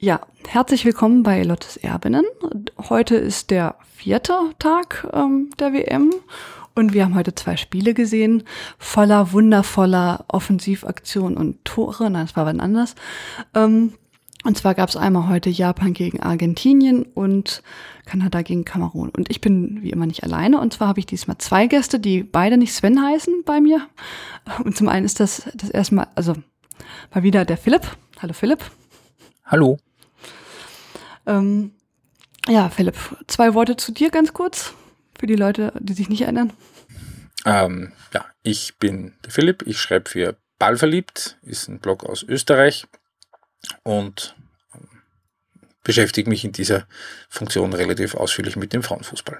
Ja, herzlich willkommen bei Lottes Erbinnen. Heute ist der vierte Tag ähm, der WM und wir haben heute zwei Spiele gesehen, voller wundervoller Offensivaktion und Tore. Nein, das war wann anders. Ähm, und zwar gab es einmal heute Japan gegen Argentinien und Kanada gegen Kamerun. Und ich bin wie immer nicht alleine. Und zwar habe ich diesmal zwei Gäste, die beide nicht Sven heißen bei mir. Und zum einen ist das das erste Mal, also mal wieder der Philipp. Hallo Philipp. Hallo. Ähm, ja, Philipp, zwei Worte zu dir ganz kurz, für die Leute, die sich nicht erinnern. Ähm, ja, ich bin der Philipp, ich schreibe für Ballverliebt, ist ein Blog aus Österreich und ähm, beschäftige mich in dieser Funktion relativ ausführlich mit dem Frauenfußball.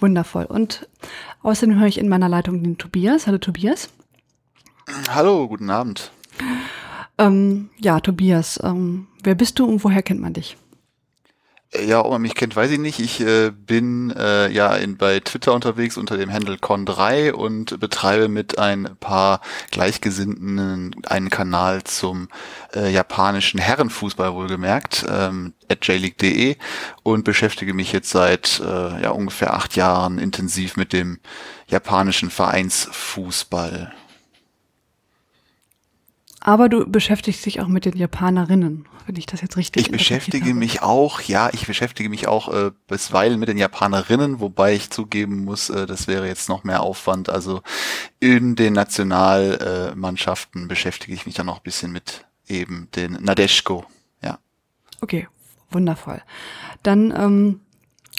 Wundervoll. Und außerdem höre ich in meiner Leitung den Tobias. Hallo Tobias. Hallo, guten Abend. Ähm, ja, Tobias, ähm, wer bist du und woher kennt man dich? Ja, ob man mich kennt, weiß ich nicht. Ich äh, bin äh, ja in, bei Twitter unterwegs unter dem Handle Con3 und betreibe mit ein paar Gleichgesinnten einen Kanal zum äh, japanischen Herrenfußball wohlgemerkt, ähm, at jleague.de und beschäftige mich jetzt seit äh, ja ungefähr acht Jahren intensiv mit dem japanischen Vereinsfußball. Aber du beschäftigst dich auch mit den Japanerinnen, wenn ich das jetzt richtig Ich beschäftige mich auch, ja, ich beschäftige mich auch äh, bisweilen mit den Japanerinnen, wobei ich zugeben muss, äh, das wäre jetzt noch mehr Aufwand. Also in den Nationalmannschaften äh, beschäftige ich mich dann noch ein bisschen mit eben den Nadeshko, ja. Okay, wundervoll. Dann ähm,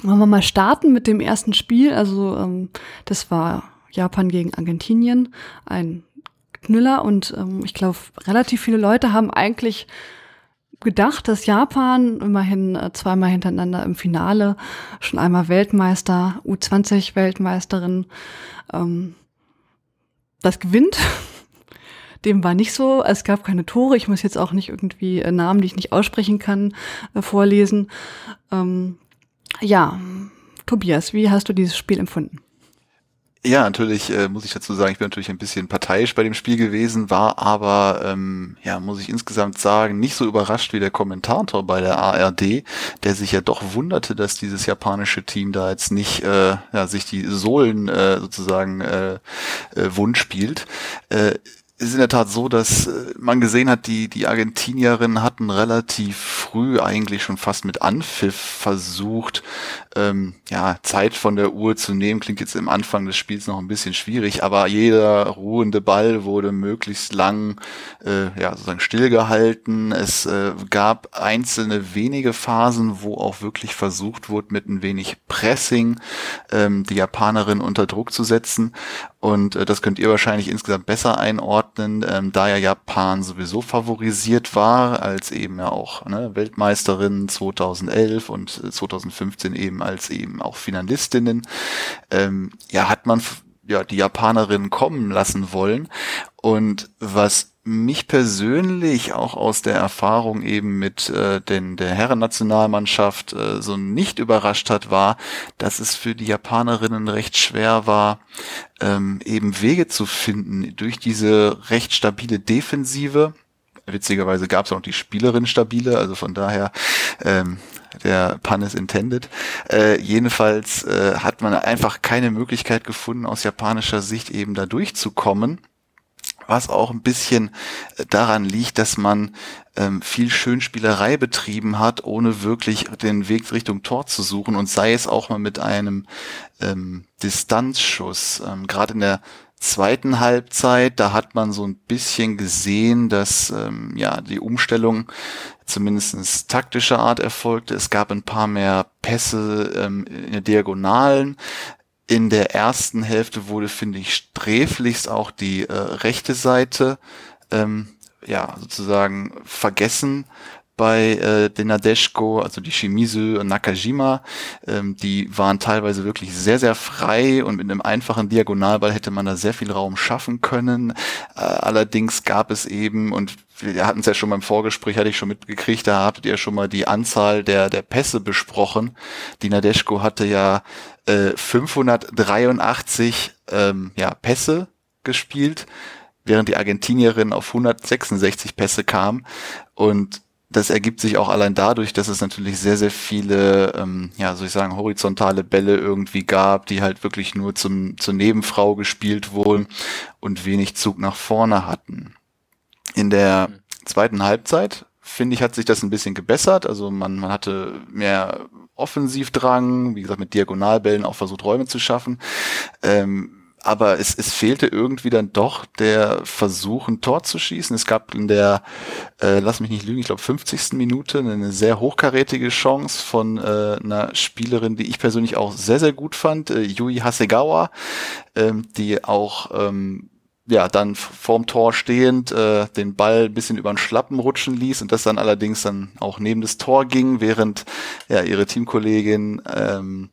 wollen wir mal starten mit dem ersten Spiel. Also ähm, das war Japan gegen Argentinien, ein Knüller und ähm, ich glaube, relativ viele Leute haben eigentlich gedacht, dass Japan immerhin äh, zweimal hintereinander im Finale, schon einmal Weltmeister, U20-Weltmeisterin, ähm, das gewinnt. Dem war nicht so. Es gab keine Tore. Ich muss jetzt auch nicht irgendwie äh, Namen, die ich nicht aussprechen kann, äh, vorlesen. Ähm, ja, Tobias, wie hast du dieses Spiel empfunden? Ja, natürlich äh, muss ich dazu sagen, ich bin natürlich ein bisschen parteiisch bei dem Spiel gewesen, war aber, ähm, ja, muss ich insgesamt sagen, nicht so überrascht wie der Kommentator bei der ARD, der sich ja doch wunderte, dass dieses japanische Team da jetzt nicht äh, ja, sich die Sohlen äh, sozusagen äh, äh, wund spielt. Äh, ist in der Tat so, dass äh, man gesehen hat, die, die Argentinierinnen hatten relativ früh eigentlich schon fast mit Anpfiff versucht, ähm, ja, Zeit von der Uhr zu nehmen. Klingt jetzt im Anfang des Spiels noch ein bisschen schwierig, aber jeder ruhende Ball wurde möglichst lang, äh, ja, sozusagen stillgehalten. Es äh, gab einzelne wenige Phasen, wo auch wirklich versucht wurde, mit ein wenig Pressing ähm, die Japanerin unter Druck zu setzen. Und äh, das könnt ihr wahrscheinlich insgesamt besser einordnen, ähm, da ja Japan sowieso favorisiert war, als eben ja auch ne, Weltmeisterin 2011 und 2015 eben als eben auch Finalistinnen. Ähm, ja, hat man ja die Japanerinnen kommen lassen wollen. Und was mich persönlich auch aus der Erfahrung eben mit äh, den, der Herrennationalmannschaft äh, so nicht überrascht hat, war, dass es für die Japanerinnen recht schwer war, ähm, eben Wege zu finden durch diese recht stabile Defensive. Witzigerweise gab es auch die Spielerin stabile, also von daher ähm, der Pun is intended. Äh, jedenfalls äh, hat man einfach keine Möglichkeit gefunden, aus japanischer Sicht eben da durchzukommen was auch ein bisschen äh, daran liegt, dass man ähm, viel Schönspielerei betrieben hat, ohne wirklich den Weg Richtung Tor zu suchen und sei es auch mal mit einem ähm, Distanzschuss. Ähm, Gerade in der zweiten Halbzeit, da hat man so ein bisschen gesehen, dass ähm, ja die Umstellung zumindest taktischer Art erfolgte. Es gab ein paar mehr Pässe ähm, in der Diagonalen in der ersten Hälfte wurde, finde ich, sträflichst auch die äh, rechte Seite ähm, ja sozusagen vergessen bei äh, den Nadeshko, also die Shimizu und Nakajima, ähm, die waren teilweise wirklich sehr, sehr frei und mit einem einfachen Diagonalball hätte man da sehr viel Raum schaffen können. Äh, allerdings gab es eben, und wir hatten es ja schon beim Vorgespräch, hatte ich schon mitgekriegt, da habt ihr schon mal die Anzahl der, der Pässe besprochen. Die Nadeshko hatte ja äh, 583 ähm, ja, Pässe gespielt, während die Argentinierin auf 166 Pässe kam. Und das ergibt sich auch allein dadurch, dass es natürlich sehr, sehr viele, ähm, ja, soll ich sagen, horizontale Bälle irgendwie gab, die halt wirklich nur zum, zur Nebenfrau gespielt wurden und wenig Zug nach vorne hatten. In der mhm. zweiten Halbzeit, finde ich, hat sich das ein bisschen gebessert. Also man, man hatte mehr Offensivdrang, wie gesagt, mit Diagonalbällen auch versucht, Räume zu schaffen. Ähm, aber es, es fehlte irgendwie dann doch der Versuch, ein Tor zu schießen. Es gab in der, äh, lass mich nicht lügen, ich glaube 50. Minute eine sehr hochkarätige Chance von äh, einer Spielerin, die ich persönlich auch sehr, sehr gut fand, äh, Yui Hasegawa, ähm, die auch ähm, ja, dann vorm Tor stehend äh, den Ball ein bisschen über den Schlappen rutschen ließ und das dann allerdings dann auch neben das Tor ging, während ja ihre Teamkollegin ähm,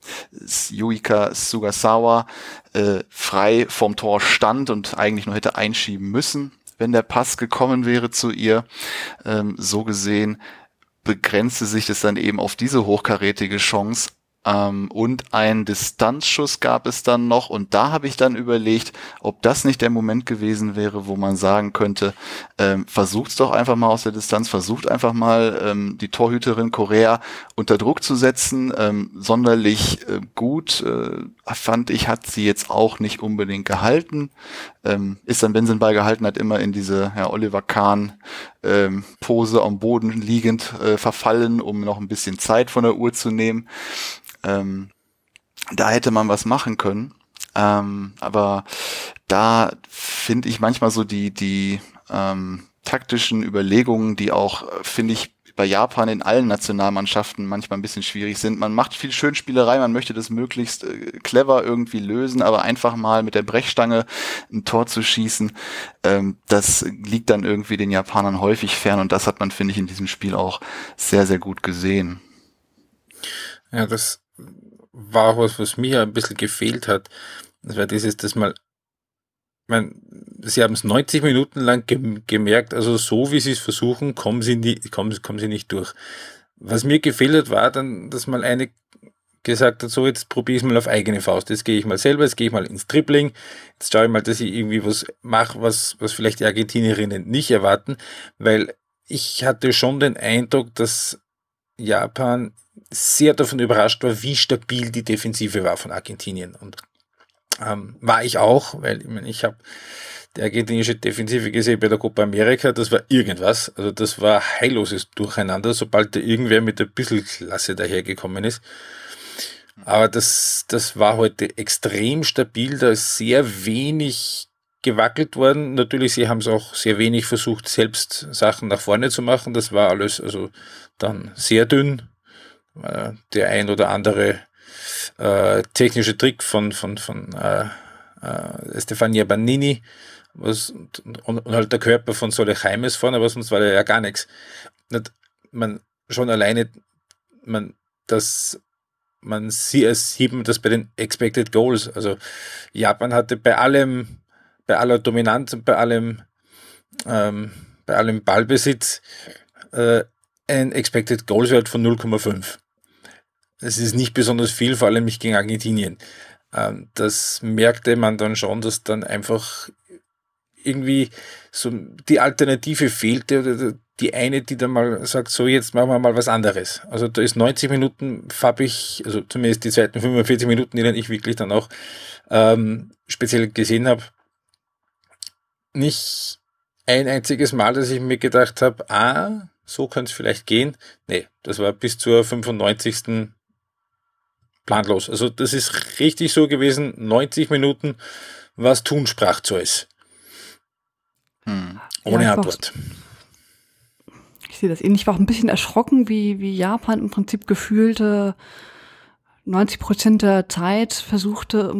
Yuika Sugasawa äh, frei vorm Tor stand und eigentlich nur hätte einschieben müssen, wenn der Pass gekommen wäre zu ihr. Ähm, so gesehen begrenzte sich das dann eben auf diese hochkarätige Chance, ähm, und ein Distanzschuss gab es dann noch. Und da habe ich dann überlegt, ob das nicht der Moment gewesen wäre, wo man sagen könnte, ähm, versucht's doch einfach mal aus der Distanz, versucht einfach mal ähm, die Torhüterin Korea unter Druck zu setzen. Ähm, sonderlich äh, gut, äh, fand ich, hat sie jetzt auch nicht unbedingt gehalten. Ähm, ist dann, wenn sie den Ball gehalten hat, immer in diese ja, Oliver Kahn ähm, Pose am Boden liegend äh, verfallen, um noch ein bisschen Zeit von der Uhr zu nehmen. Ähm, da hätte man was machen können. Ähm, aber da finde ich manchmal so die, die ähm, taktischen Überlegungen, die auch, finde ich, bei Japan in allen Nationalmannschaften manchmal ein bisschen schwierig sind. Man macht viel Schönspielerei, man möchte das möglichst äh, clever irgendwie lösen, aber einfach mal mit der Brechstange ein Tor zu schießen, ähm, das liegt dann irgendwie den Japanern häufig fern und das hat man, finde ich, in diesem Spiel auch sehr, sehr gut gesehen. Ja, das war auch was, was mir ein bisschen gefehlt hat. Das war dieses, dass mal, mein, sie haben es 90 Minuten lang gemerkt, also so wie sie es versuchen, kommen sie, nie, kommen, kommen sie nicht durch. Was mir gefehlt hat, war dann, dass mal eine gesagt hat, so jetzt probiere ich es mal auf eigene Faust. Jetzt gehe ich mal selber, jetzt gehe ich mal ins Dribbling, jetzt schaue ich mal, dass ich irgendwie was mache, was, was vielleicht die Argentinierinnen nicht erwarten, weil ich hatte schon den Eindruck, dass Japan sehr davon überrascht war, wie stabil die Defensive war von Argentinien. Und ähm, war ich auch, weil ich, meine, ich habe die argentinische Defensive gesehen bei der Copa America, das war irgendwas. Also das war heilloses Durcheinander, sobald da irgendwer mit ein bisschen Klasse dahergekommen ist. Aber das, das war heute extrem stabil, da ist sehr wenig gewackelt worden. Natürlich, sie haben es auch sehr wenig versucht, selbst Sachen nach vorne zu machen. Das war alles also dann sehr dünn. Äh, der ein oder andere äh, technische Trick von, von, von äh, äh, Stefania Banini was, und, und, und, halt der Körper von Sole Jaimes vorne, aber sonst war ja gar nichts. Man schon alleine, man, das man sieht, sieht man das bei den Expected Goals. Also Japan hatte bei allem, bei aller Dominanz und bei allem, ähm, bei allem Ballbesitz äh, ein Expected Goals Wert von 0,5. Das ist nicht besonders viel, vor allem nicht gegen Argentinien. Ähm, das merkte man dann schon, dass dann einfach irgendwie so die Alternative fehlte oder die eine, die dann mal sagt, so jetzt machen wir mal was anderes. Also da ist 90 Minuten, habe ich, also zumindest die zweiten 45 Minuten, die dann ich wirklich dann auch ähm, speziell gesehen habe, nicht ein einziges Mal, dass ich mir gedacht habe, ah, so könnte es vielleicht gehen. Nee, das war bis zur 95. planlos. Also das ist richtig so gewesen, 90 Minuten, was tun sprach Zeus. Hm. Ohne ja, Antwort. Ich sehe das ähnlich. Ich war auch ein bisschen erschrocken, wie, wie Japan im Prinzip gefühlte 90 Prozent der Zeit versuchte,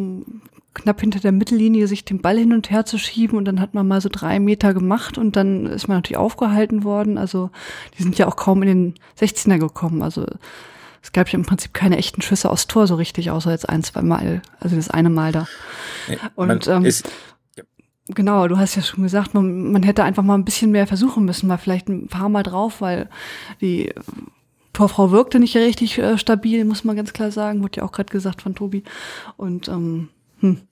knapp hinter der Mittellinie sich den Ball hin und her zu schieben und dann hat man mal so drei Meter gemacht und dann ist man natürlich aufgehalten worden. Also die sind ja auch kaum in den 16er gekommen. Also es gab ja im Prinzip keine echten Schüsse aus Tor so richtig, außer jetzt ein, zwei Mal, also das eine Mal da. Und ähm, genau, du hast ja schon gesagt, man, man hätte einfach mal ein bisschen mehr versuchen müssen, mal vielleicht ein paar Mal drauf, weil die Torfrau wirkte nicht richtig äh, stabil, muss man ganz klar sagen, wurde ja auch gerade gesagt von Tobi. Und ähm, hm.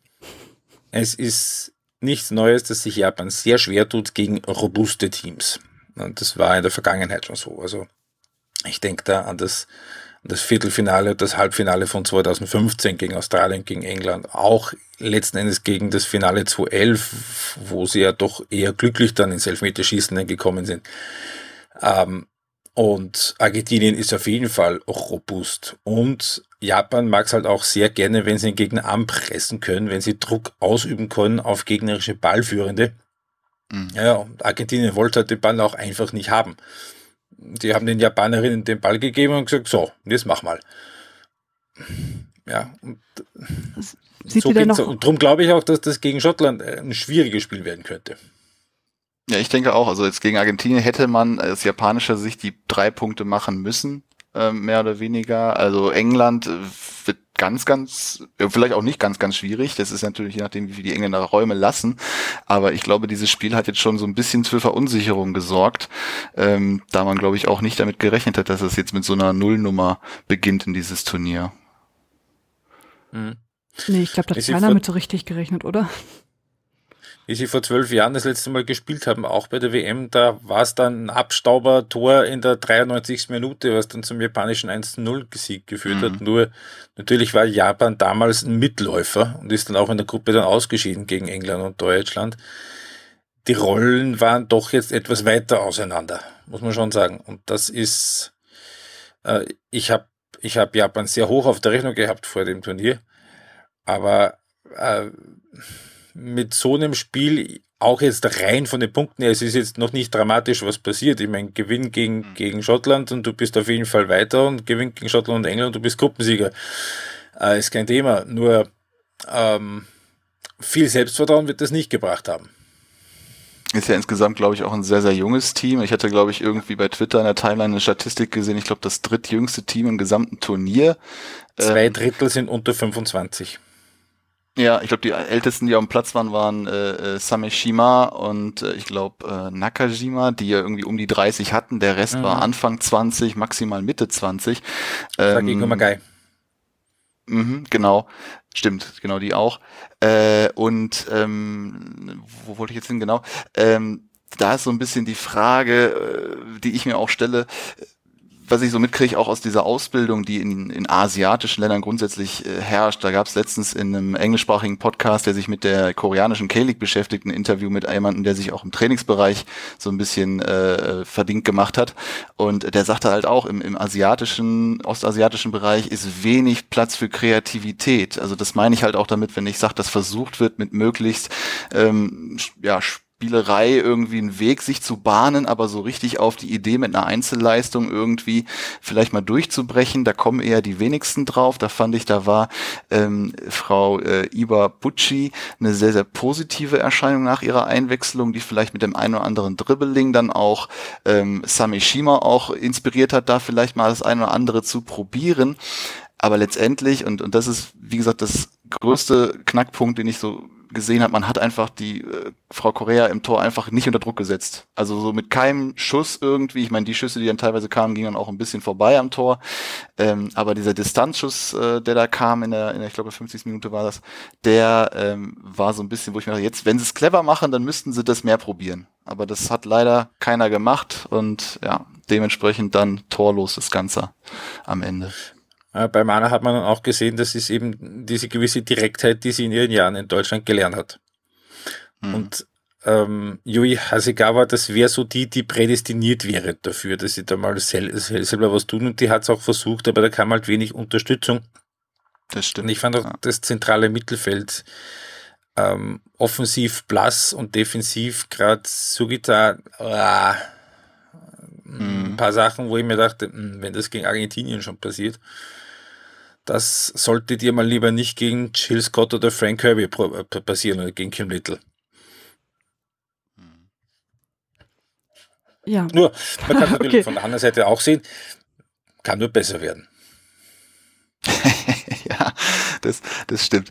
Es ist nichts Neues, dass sich Japan sehr schwer tut gegen robuste Teams. Und das war in der Vergangenheit schon so. Also ich denke da an das, das Viertelfinale, das Halbfinale von 2015 gegen Australien, gegen England, auch letzten Endes gegen das Finale 2011, wo sie ja doch eher glücklich dann ins Elfmeterschießen gekommen sind. Ähm, und Argentinien ist auf jeden Fall auch robust. Und Japan mag es halt auch sehr gerne, wenn sie den Gegner anpressen können, wenn sie Druck ausüben können auf gegnerische Ballführende. Mhm. Ja, und Argentinien wollte halt den Ball auch einfach nicht haben. Die haben den Japanerinnen den Ball gegeben und gesagt, so, jetzt mach mal. Ja, und Sieht so geht's. Und darum glaube ich auch, dass das gegen Schottland ein schwieriges Spiel werden könnte. Ja, ich denke auch. Also jetzt gegen Argentinien hätte man aus japanischer Sicht die drei Punkte machen müssen, äh, mehr oder weniger. Also England äh, wird ganz, ganz, vielleicht auch nicht ganz, ganz schwierig. Das ist natürlich je nachdem, wie viel die Engländer Räume lassen. Aber ich glaube, dieses Spiel hat jetzt schon so ein bisschen für Verunsicherung gesorgt, ähm, da man, glaube ich, auch nicht damit gerechnet hat, dass es jetzt mit so einer Nullnummer beginnt in dieses Turnier. Mhm. Nee, ich glaube, da hat keiner mit so richtig gerechnet, oder? Wie sie vor zwölf Jahren das letzte Mal gespielt haben, auch bei der WM, da war es dann ein Abstauber-Tor in der 93. Minute, was dann zum japanischen 1-0-Sieg geführt mhm. hat. Nur natürlich war Japan damals ein Mitläufer und ist dann auch in der Gruppe dann ausgeschieden gegen England und Deutschland. Die Rollen waren doch jetzt etwas weiter auseinander, muss man schon sagen. Und das ist, äh, ich habe ich hab Japan sehr hoch auf der Rechnung gehabt vor dem Turnier, aber äh, mit so einem Spiel, auch jetzt rein von den Punkten her, es ist jetzt noch nicht dramatisch, was passiert. Ich meine, Gewinn gegen, mhm. gegen Schottland und du bist auf jeden Fall weiter und Gewinn gegen Schottland und England und du bist Gruppensieger. Äh, ist kein Thema. Nur ähm, viel Selbstvertrauen wird das nicht gebracht haben. Ist ja insgesamt, glaube ich, auch ein sehr, sehr junges Team. Ich hatte, glaube ich, irgendwie bei Twitter in der Timeline eine Statistik gesehen. Ich glaube, das drittjüngste Team im gesamten Turnier. Zwei ähm, Drittel sind unter 25. Ja, ich glaube, die ältesten, die auf dem Platz waren, waren äh, äh, Sameshima und äh, ich glaube äh, Nakajima, die ja irgendwie um die 30 hatten. Der Rest mhm. war Anfang 20, maximal Mitte 20. Ähm, geil. Mhm, genau, stimmt, genau die auch. Äh, und ähm, wo wollte ich jetzt hin genau? Ähm, da ist so ein bisschen die Frage, äh, die ich mir auch stelle was ich so mitkriege, auch aus dieser Ausbildung, die in, in asiatischen Ländern grundsätzlich äh, herrscht. Da gab es letztens in einem englischsprachigen Podcast, der sich mit der koreanischen K-League beschäftigt, ein Interview mit jemandem, der sich auch im Trainingsbereich so ein bisschen äh, verdient gemacht hat. Und der sagte halt auch, im, im asiatischen, ostasiatischen Bereich ist wenig Platz für Kreativität. Also das meine ich halt auch damit, wenn ich sage, dass versucht wird, mit möglichst ähm, ja, Spielerei irgendwie einen Weg sich zu bahnen, aber so richtig auf die Idee mit einer Einzelleistung irgendwie vielleicht mal durchzubrechen, da kommen eher die wenigsten drauf. Da fand ich, da war ähm, Frau äh, Iba Bucci eine sehr, sehr positive Erscheinung nach ihrer Einwechslung, die vielleicht mit dem einen oder anderen Dribbling dann auch ähm, Samishima auch inspiriert hat, da vielleicht mal das eine oder andere zu probieren. Aber letztendlich, und, und das ist, wie gesagt, das größte Knackpunkt, den ich so gesehen hat, man hat einfach die äh, Frau Korea im Tor einfach nicht unter Druck gesetzt. Also so mit keinem Schuss irgendwie. Ich meine, die Schüsse, die dann teilweise kamen, gingen dann auch ein bisschen vorbei am Tor. Ähm, aber dieser Distanzschuss, äh, der da kam in der, in der ich glaube, 50. Minute war das, der ähm, war so ein bisschen, wo ich mir dachte, jetzt, wenn sie es clever machen, dann müssten sie das mehr probieren. Aber das hat leider keiner gemacht und ja, dementsprechend dann torlos das Ganze am Ende. Äh, bei Mana hat man dann auch gesehen, das ist eben diese gewisse Direktheit, die sie in ihren Jahren in Deutschland gelernt hat. Mhm. Und ähm, Yui Hasegawa, das wäre so die, die prädestiniert wäre dafür, dass sie da mal sel selber was tun und die hat es auch versucht, aber da kam halt wenig Unterstützung. Das stimmt. Und ich fand auch ja. das zentrale Mittelfeld ähm, offensiv blass und defensiv gerade Sugita, ah, mhm. ein paar Sachen, wo ich mir dachte, hm, wenn das gegen Argentinien schon passiert, das sollte dir mal lieber nicht gegen Jill Scott oder Frank Kirby äh, passieren oder gegen Kim Little. Ja. Nur, man kann natürlich okay. von der anderen Seite auch sehen, kann nur besser werden. ja, das, das stimmt.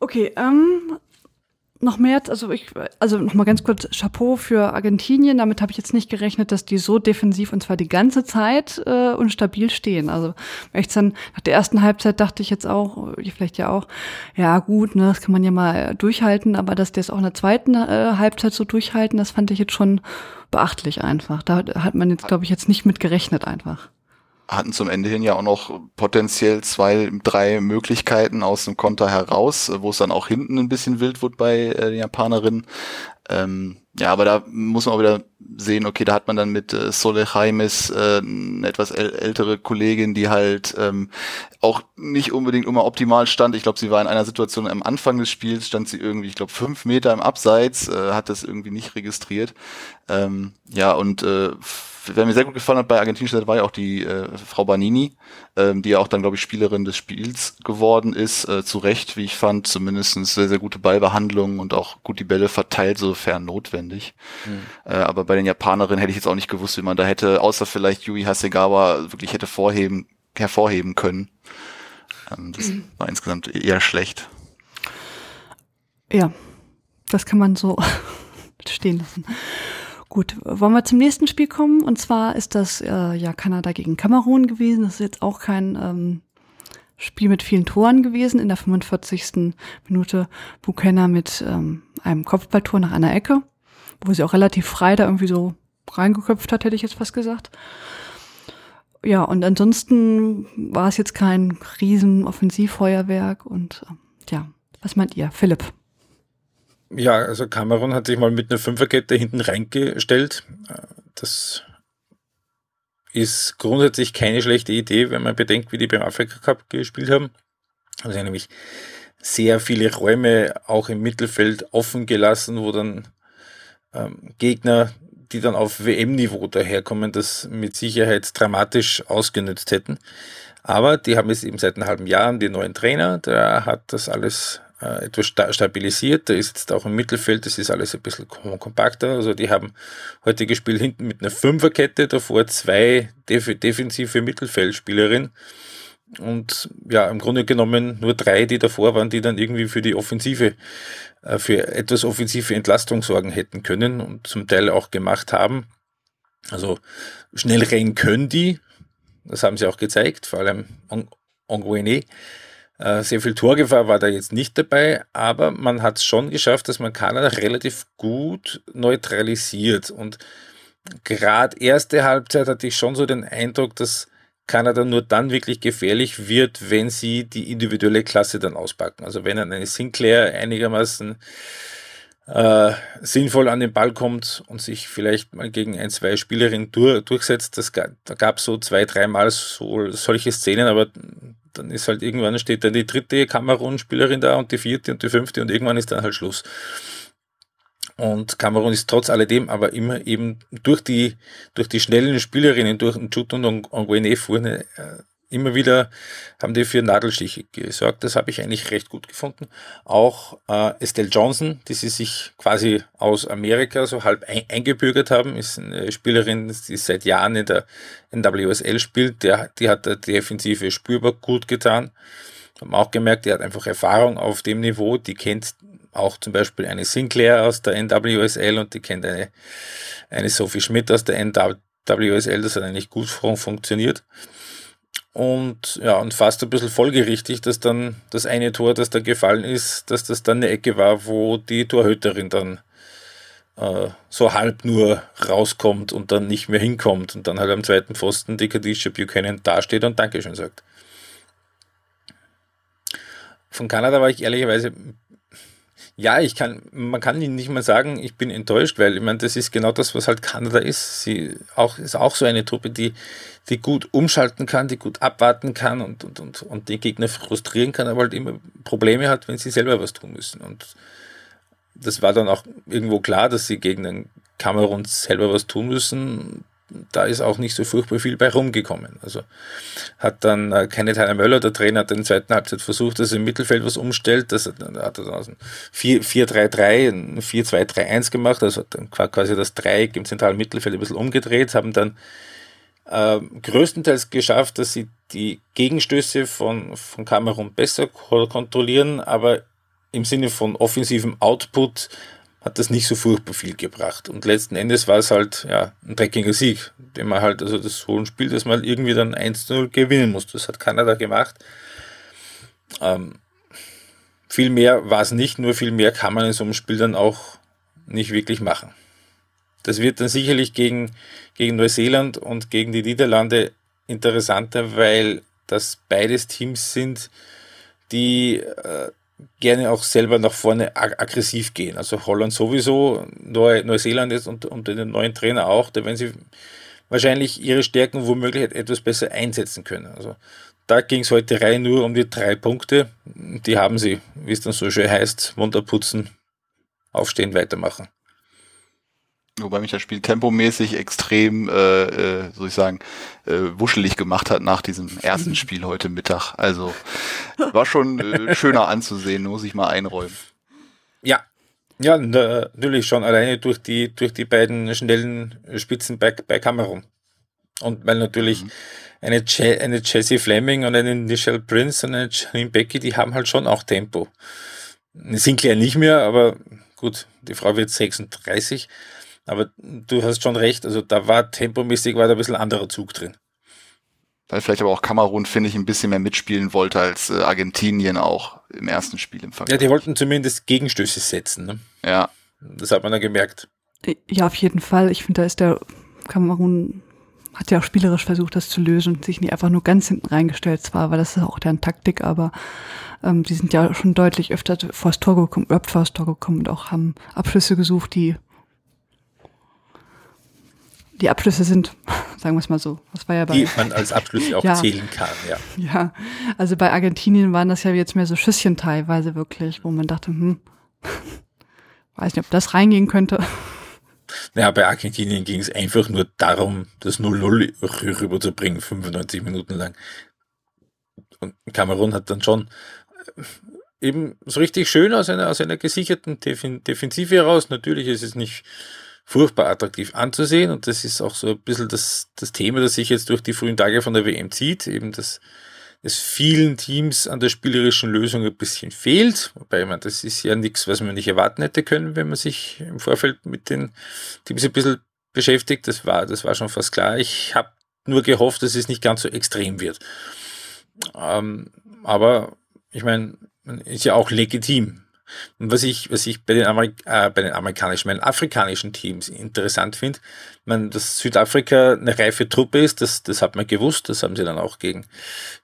Okay, ähm, noch mehr, also ich, also noch mal ganz kurz Chapeau für Argentinien. Damit habe ich jetzt nicht gerechnet, dass die so defensiv und zwar die ganze Zeit äh, und stabil stehen. Also echt dann nach der ersten Halbzeit dachte ich jetzt auch, ich vielleicht ja auch, ja gut, ne, das kann man ja mal durchhalten, aber dass die es auch in der zweiten äh, Halbzeit so durchhalten, das fand ich jetzt schon beachtlich einfach. Da hat man jetzt, glaube ich, jetzt nicht mit gerechnet einfach hatten zum Ende hin ja auch noch potenziell zwei, drei Möglichkeiten aus dem Konter heraus, wo es dann auch hinten ein bisschen wild wurde bei äh, den Japanerinnen. Ähm, ja, aber da muss man auch wieder sehen, okay, da hat man dann mit äh, Sole Jaimes äh, eine etwas ältere Kollegin, die halt ähm, auch nicht unbedingt immer optimal stand. Ich glaube, sie war in einer Situation am Anfang des Spiels, stand sie irgendwie, ich glaube, fünf Meter im Abseits, äh, hat das irgendwie nicht registriert. Ähm, ja, und äh, wer mir sehr gut gefallen hat bei Argentinien war ja auch die äh, Frau Banini, ähm, die ja auch dann, glaube ich, Spielerin des Spiels geworden ist. Äh, zu Recht, wie ich fand, zumindest sehr, sehr gute Ballbehandlung und auch gut die Bälle verteilt, sofern notwendig. Mhm. Äh, aber bei den Japanerinnen hätte ich jetzt auch nicht gewusst, wie man da hätte, außer vielleicht Yui Hasegawa, wirklich hätte vorheben, hervorheben können. Ähm, das mhm. war insgesamt eher schlecht. Ja, das kann man so stehen lassen. Gut, wollen wir zum nächsten Spiel kommen? Und zwar ist das äh, ja Kanada gegen Kamerun gewesen. Das ist jetzt auch kein ähm, Spiel mit vielen Toren gewesen. In der 45. Minute Buchanan mit ähm, einem Kopfballtor nach einer Ecke, wo sie auch relativ frei da irgendwie so reingeköpft hat, hätte ich jetzt fast gesagt. Ja, und ansonsten war es jetzt kein riesen Offensivfeuerwerk und äh, ja, was meint ihr, Philipp? Ja, also Cameron hat sich mal mit einer Fünferkette hinten reingestellt. Das ist grundsätzlich keine schlechte Idee, wenn man bedenkt, wie die beim Afrika Cup gespielt haben. Also nämlich sehr viele Räume auch im Mittelfeld offen gelassen, wo dann ähm, Gegner, die dann auf WM-Niveau daherkommen, das mit Sicherheit dramatisch ausgenutzt hätten. Aber die haben es eben seit einem halben Jahr, die neuen Trainer, der hat das alles äh, etwas stabilisiert. Der ist jetzt auch im Mittelfeld, das ist alles ein bisschen kompakter. Also die haben heute gespielt hinten mit einer Fünferkette, davor zwei def defensive Mittelfeldspielerinnen. Und ja, im Grunde genommen nur drei, die davor waren, die dann irgendwie für die Offensive, äh, für etwas offensive Entlastung sorgen hätten können und zum Teil auch gemacht haben. Also schnell rennen können die, das haben sie auch gezeigt, vor allem Anguene. Äh, sehr viel Torgefahr war da jetzt nicht dabei, aber man hat es schon geschafft, dass man Kanada relativ gut neutralisiert. Und gerade erste Halbzeit hatte ich schon so den Eindruck, dass Kanada nur dann wirklich gefährlich wird, wenn sie die individuelle Klasse dann auspacken. Also wenn dann eine Sinclair einigermaßen äh, sinnvoll an den Ball kommt und sich vielleicht mal gegen ein, zwei Spielerinnen durch, durchsetzt. Das, da gab es so zwei, dreimal so, solche Szenen, aber dann ist halt irgendwann steht dann die dritte Kamerun-Spielerin da und die vierte und die fünfte und irgendwann ist dann halt Schluss. Und Kamerun ist trotz alledem aber immer eben durch die, durch die schnellen Spielerinnen, durch Jut und Onguene vorne äh, immer wieder haben die für Nadelstiche gesorgt. Das habe ich eigentlich recht gut gefunden. Auch äh, Estelle Johnson, die sie sich quasi aus Amerika so halb ein, eingebürgert haben, ist eine Spielerin, die seit Jahren in der NWSL spielt. Der, die hat der Defensive spürbar gut getan. Haben auch gemerkt, die hat einfach Erfahrung auf dem Niveau. Die kennt auch zum Beispiel eine Sinclair aus der NWSL und die kennt eine, eine Sophie Schmidt aus der NWSL. Das hat eigentlich gut funktioniert. Und ja, und fast ein bisschen folgerichtig, dass dann das eine Tor, das da gefallen ist, dass das dann eine Ecke war, wo die Torhüterin dann äh, so halb nur rauskommt und dann nicht mehr hinkommt und dann halt am zweiten Pfosten die Kadisha Buchanan dasteht und Dankeschön sagt. Von Kanada war ich ehrlicherweise ja, ich kann, man kann ihnen nicht mal sagen, ich bin enttäuscht, weil ich meine, das ist genau das, was halt Kanada ist. Sie auch, ist auch so eine Truppe, die, die gut umschalten kann, die gut abwarten kann und, und, und, und den Gegner frustrieren kann, aber halt immer Probleme hat, wenn sie selber was tun müssen. Und das war dann auch irgendwo klar, dass sie gegen den Kamerun selber was tun müssen da ist auch nicht so furchtbar viel bei rumgekommen. Also hat dann äh, Kenneth Heiner Möller, der Trainer, hat in der zweiten Halbzeit versucht, dass er im Mittelfeld was umstellt. Das hat, hat er dann aus einem 4-3-3 ein 4-2-3-1 gemacht, also hat dann quasi das Dreieck im zentralen Mittelfeld ein bisschen umgedreht, haben dann äh, größtenteils geschafft, dass sie die Gegenstöße von, von Kamerun besser kontrollieren, aber im Sinne von offensivem Output hat das nicht so furchtbar viel gebracht. Und letzten Endes war es halt ja, ein dreckiger Sieg, den man halt, also das so Spiel, das man irgendwie dann 1-0 gewinnen muss. Das hat Kanada gemacht. Ähm, viel mehr war es nicht, nur viel mehr kann man in so einem Spiel dann auch nicht wirklich machen. Das wird dann sicherlich gegen, gegen Neuseeland und gegen die Niederlande interessanter, weil das beides Teams sind, die äh, gerne auch selber nach vorne ag aggressiv gehen. Also Holland sowieso, Neu Neuseeland jetzt und, und den neuen Trainer auch, da werden sie wahrscheinlich ihre Stärken womöglich etwas besser einsetzen können. Also da ging es heute rein nur um die drei Punkte. Die haben sie, wie es dann so schön heißt, Wunderputzen, aufstehen, weitermachen. Wobei mich das Spiel tempomäßig extrem, äh, äh, soll ich sagen, äh, wuschelig gemacht hat nach diesem ersten Spiel heute Mittag. Also war schon äh, schöner anzusehen, muss ich mal einräumen. Ja, ja, natürlich schon alleine durch die, durch die beiden schnellen Spitzen bei, bei Kamerun. Und weil natürlich mhm. eine, Je eine Jessie Fleming und eine Michelle Prince und eine Janine Becky, die haben halt schon auch Tempo. Sinclair nicht mehr, aber gut, die Frau wird 36. Aber du hast schon recht, also da war tempomäßig war da ein bisschen anderer Zug drin. Weil vielleicht aber auch Kamerun, finde ich, ein bisschen mehr mitspielen wollte als äh, Argentinien auch im ersten Spiel im Vergleich. Ja, die wollten zumindest Gegenstöße setzen. Ne? Ja. Das hat man dann gemerkt. Ja, auf jeden Fall. Ich finde, da ist der Kamerun hat ja auch spielerisch versucht, das zu lösen und sich nicht einfach nur ganz hinten reingestellt zwar, weil das ist auch deren Taktik, aber ähm, die sind ja schon deutlich öfter vor das Tor gekommen, überhaupt vor das Tor gekommen und auch haben Abschlüsse gesucht, die die Abschlüsse sind, sagen wir es mal so. Das war ja bei, die man als Abschlüsse auch ja, zählen kann, ja. Ja, also bei Argentinien waren das ja jetzt mehr so Schüsschen teilweise wirklich, wo man dachte, hm, weiß nicht, ob das reingehen könnte. Naja, bei Argentinien ging es einfach nur darum, das 0-0 rüberzubringen, 95 Minuten lang. Und Kamerun hat dann schon äh, eben so richtig schön aus einer, aus einer gesicherten Defensive heraus. Natürlich ist es nicht furchtbar attraktiv anzusehen und das ist auch so ein bisschen das, das Thema, das sich jetzt durch die frühen Tage von der WM zieht, eben dass es vielen Teams an der spielerischen Lösung ein bisschen fehlt. Wobei man, das ist ja nichts, was man nicht erwarten hätte können, wenn man sich im Vorfeld mit den Teams ein bisschen beschäftigt. Das war, das war schon fast klar. Ich habe nur gehofft, dass es nicht ganz so extrem wird. Ähm, aber ich meine, ist ja auch legitim. Und was ich, was ich bei den, Amerik äh, bei den amerikanischen, meinen afrikanischen Teams interessant finde, man, dass Südafrika eine reife Truppe ist, das, das hat man gewusst, das haben sie dann auch gegen,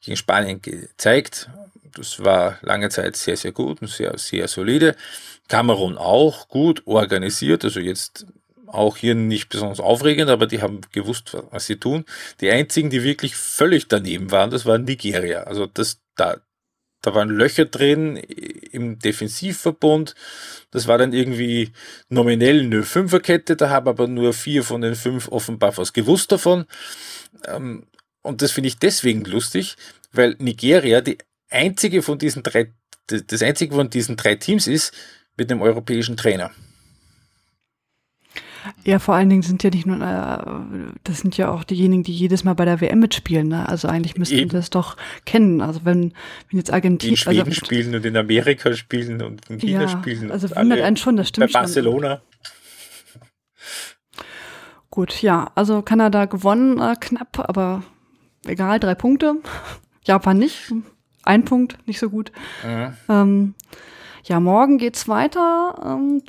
gegen Spanien gezeigt. Das war lange Zeit sehr, sehr gut und sehr, sehr solide. Kamerun auch gut organisiert, also jetzt auch hier nicht besonders aufregend, aber die haben gewusst, was sie tun. Die einzigen, die wirklich völlig daneben waren, das waren Nigeria. Also das, da, da waren Löcher drin im Defensivverbund. Das war dann irgendwie nominell eine Fünferkette, da haben aber nur vier von den fünf offenbar was gewusst davon. Ähm, und das finde ich deswegen lustig, weil Nigeria die einzige von diesen drei, das einzige von diesen drei Teams ist mit einem europäischen Trainer. Ja, vor allen Dingen sind ja nicht nur, äh, das sind ja auch diejenigen, die jedes Mal bei der WM mitspielen. Ne? Also eigentlich müssten Eben. das doch kennen. Also wenn, wenn jetzt Argentinien. In Schweden also, spielen und in Amerika spielen und in China ja, spielen. Also wundert einen schon, das stimmt. Bei Barcelona. Schon. Gut, ja, also Kanada gewonnen äh, knapp, aber egal, drei Punkte. Japan nicht. Ein Punkt, nicht so gut. Mhm. Ähm, ja, morgen geht's weiter. Ähm,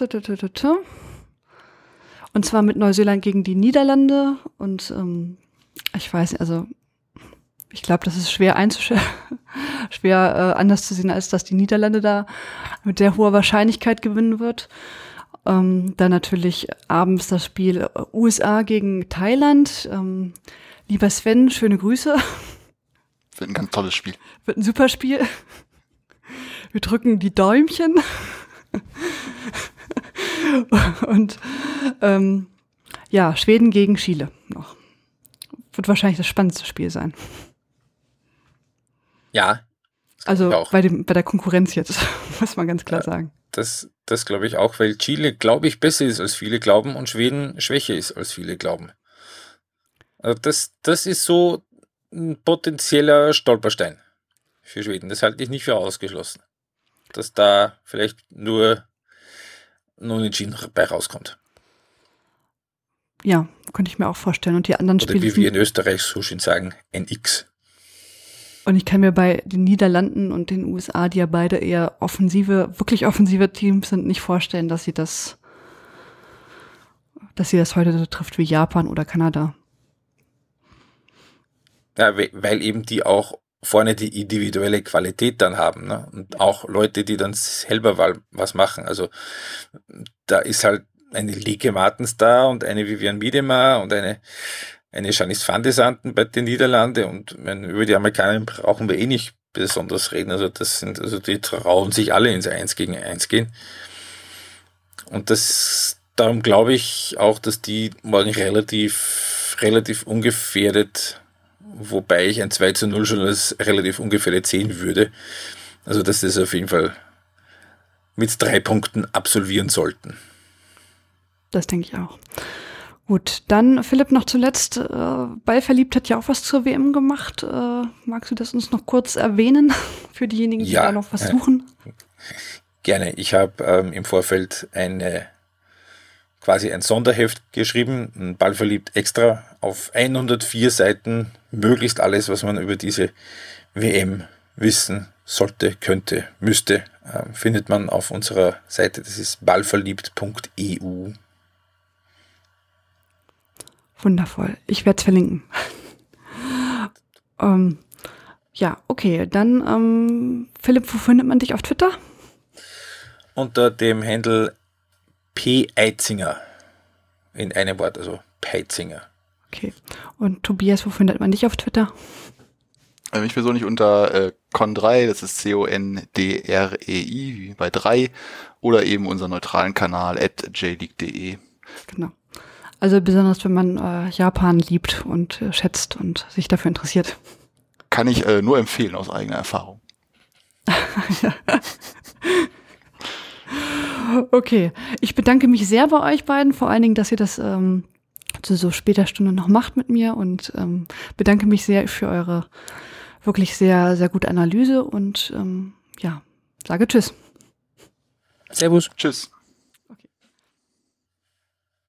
und zwar mit Neuseeland gegen die Niederlande. Und ähm, ich weiß nicht, also ich glaube, das ist schwer einzuschätzen, schwer äh, anders zu sehen, als dass die Niederlande da mit sehr hoher Wahrscheinlichkeit gewinnen wird. Ähm, dann natürlich abends das Spiel äh, USA gegen Thailand. Ähm, lieber Sven, schöne Grüße. Wird ein ganz tolles Spiel. Wird ein super Spiel. Wir drücken die Däumchen. Und ähm, ja, Schweden gegen Chile noch. Wird wahrscheinlich das spannendste Spiel sein. Ja. Also bei, dem, bei der Konkurrenz jetzt, muss man ganz klar ja, sagen. Das, das glaube ich auch, weil Chile, glaube ich, besser ist, als viele glauben und Schweden schwächer ist, als viele glauben. Also das, das ist so ein potenzieller Stolperstein für Schweden. Das halte ich nicht für ausgeschlossen. dass da vielleicht nur Non-Engine bei rauskommt. Ja, könnte ich mir auch vorstellen. Und die anderen Oder Spiele. wie wir in Österreich so schön sagen, NX. Und ich kann mir bei den Niederlanden und den USA, die ja beide eher offensive, wirklich offensive Teams sind, nicht vorstellen, dass sie das, dass sie das heute so trifft wie Japan oder Kanada. Ja, we- weil eben die auch vorne die individuelle Qualität dann haben. Ne? Und auch Leute, die dann selber wa- was machen. Also da ist halt eine Lieke Martens da und eine Vivian Miedemar und eine, eine Janice van de Santen bei den Niederlande und wenn, über die Amerikaner brauchen wir eh nicht besonders reden. Also das sind, also die trauen sich alle ins Eins gegen Eins gehen. Und das, darum glaube ich auch, dass die morgen relativ, relativ ungefährdet, wobei ich ein 2 zu 0 schon als relativ ungefährdet sehen würde. Also, dass das auf jeden Fall mit drei Punkten absolvieren sollten. Das denke ich auch. Gut, dann Philipp noch zuletzt. Äh, Ballverliebt hat ja auch was zur WM gemacht. Äh, magst du das uns noch kurz erwähnen für diejenigen, die Ja, da noch was äh, suchen? Gerne. Ich habe ähm, im Vorfeld eine quasi ein Sonderheft geschrieben, ein Ballverliebt extra auf 104 Seiten, möglichst alles, was man über diese WM wissen sollte, könnte, müsste, äh, findet man auf unserer Seite. Das ist ballverliebt.eu. Wundervoll. Ich werde es verlinken. ähm, ja, okay. Dann, ähm, Philipp, wo findet man dich auf Twitter? Unter dem Handel P. Eitzinger. In einem Wort, also Peitzinger. Okay. Und Tobias, wo findet man dich auf Twitter? Ähm, Ich persönlich unter äh, Con3, das ist C-O-N-D-R-E-I, wie bei 3, oder eben unseren neutralen Kanal at jleague.de. Genau. Also besonders, wenn man äh, Japan liebt und äh, schätzt und sich dafür interessiert. Kann ich äh, nur empfehlen aus eigener Erfahrung. Okay, ich bedanke mich sehr bei euch beiden, vor allen Dingen, dass ihr das ähm, zu so später Stunde noch macht mit mir und ähm, bedanke mich sehr für eure wirklich sehr, sehr gute Analyse und ähm, ja, sage Tschüss. Servus. Tschüss.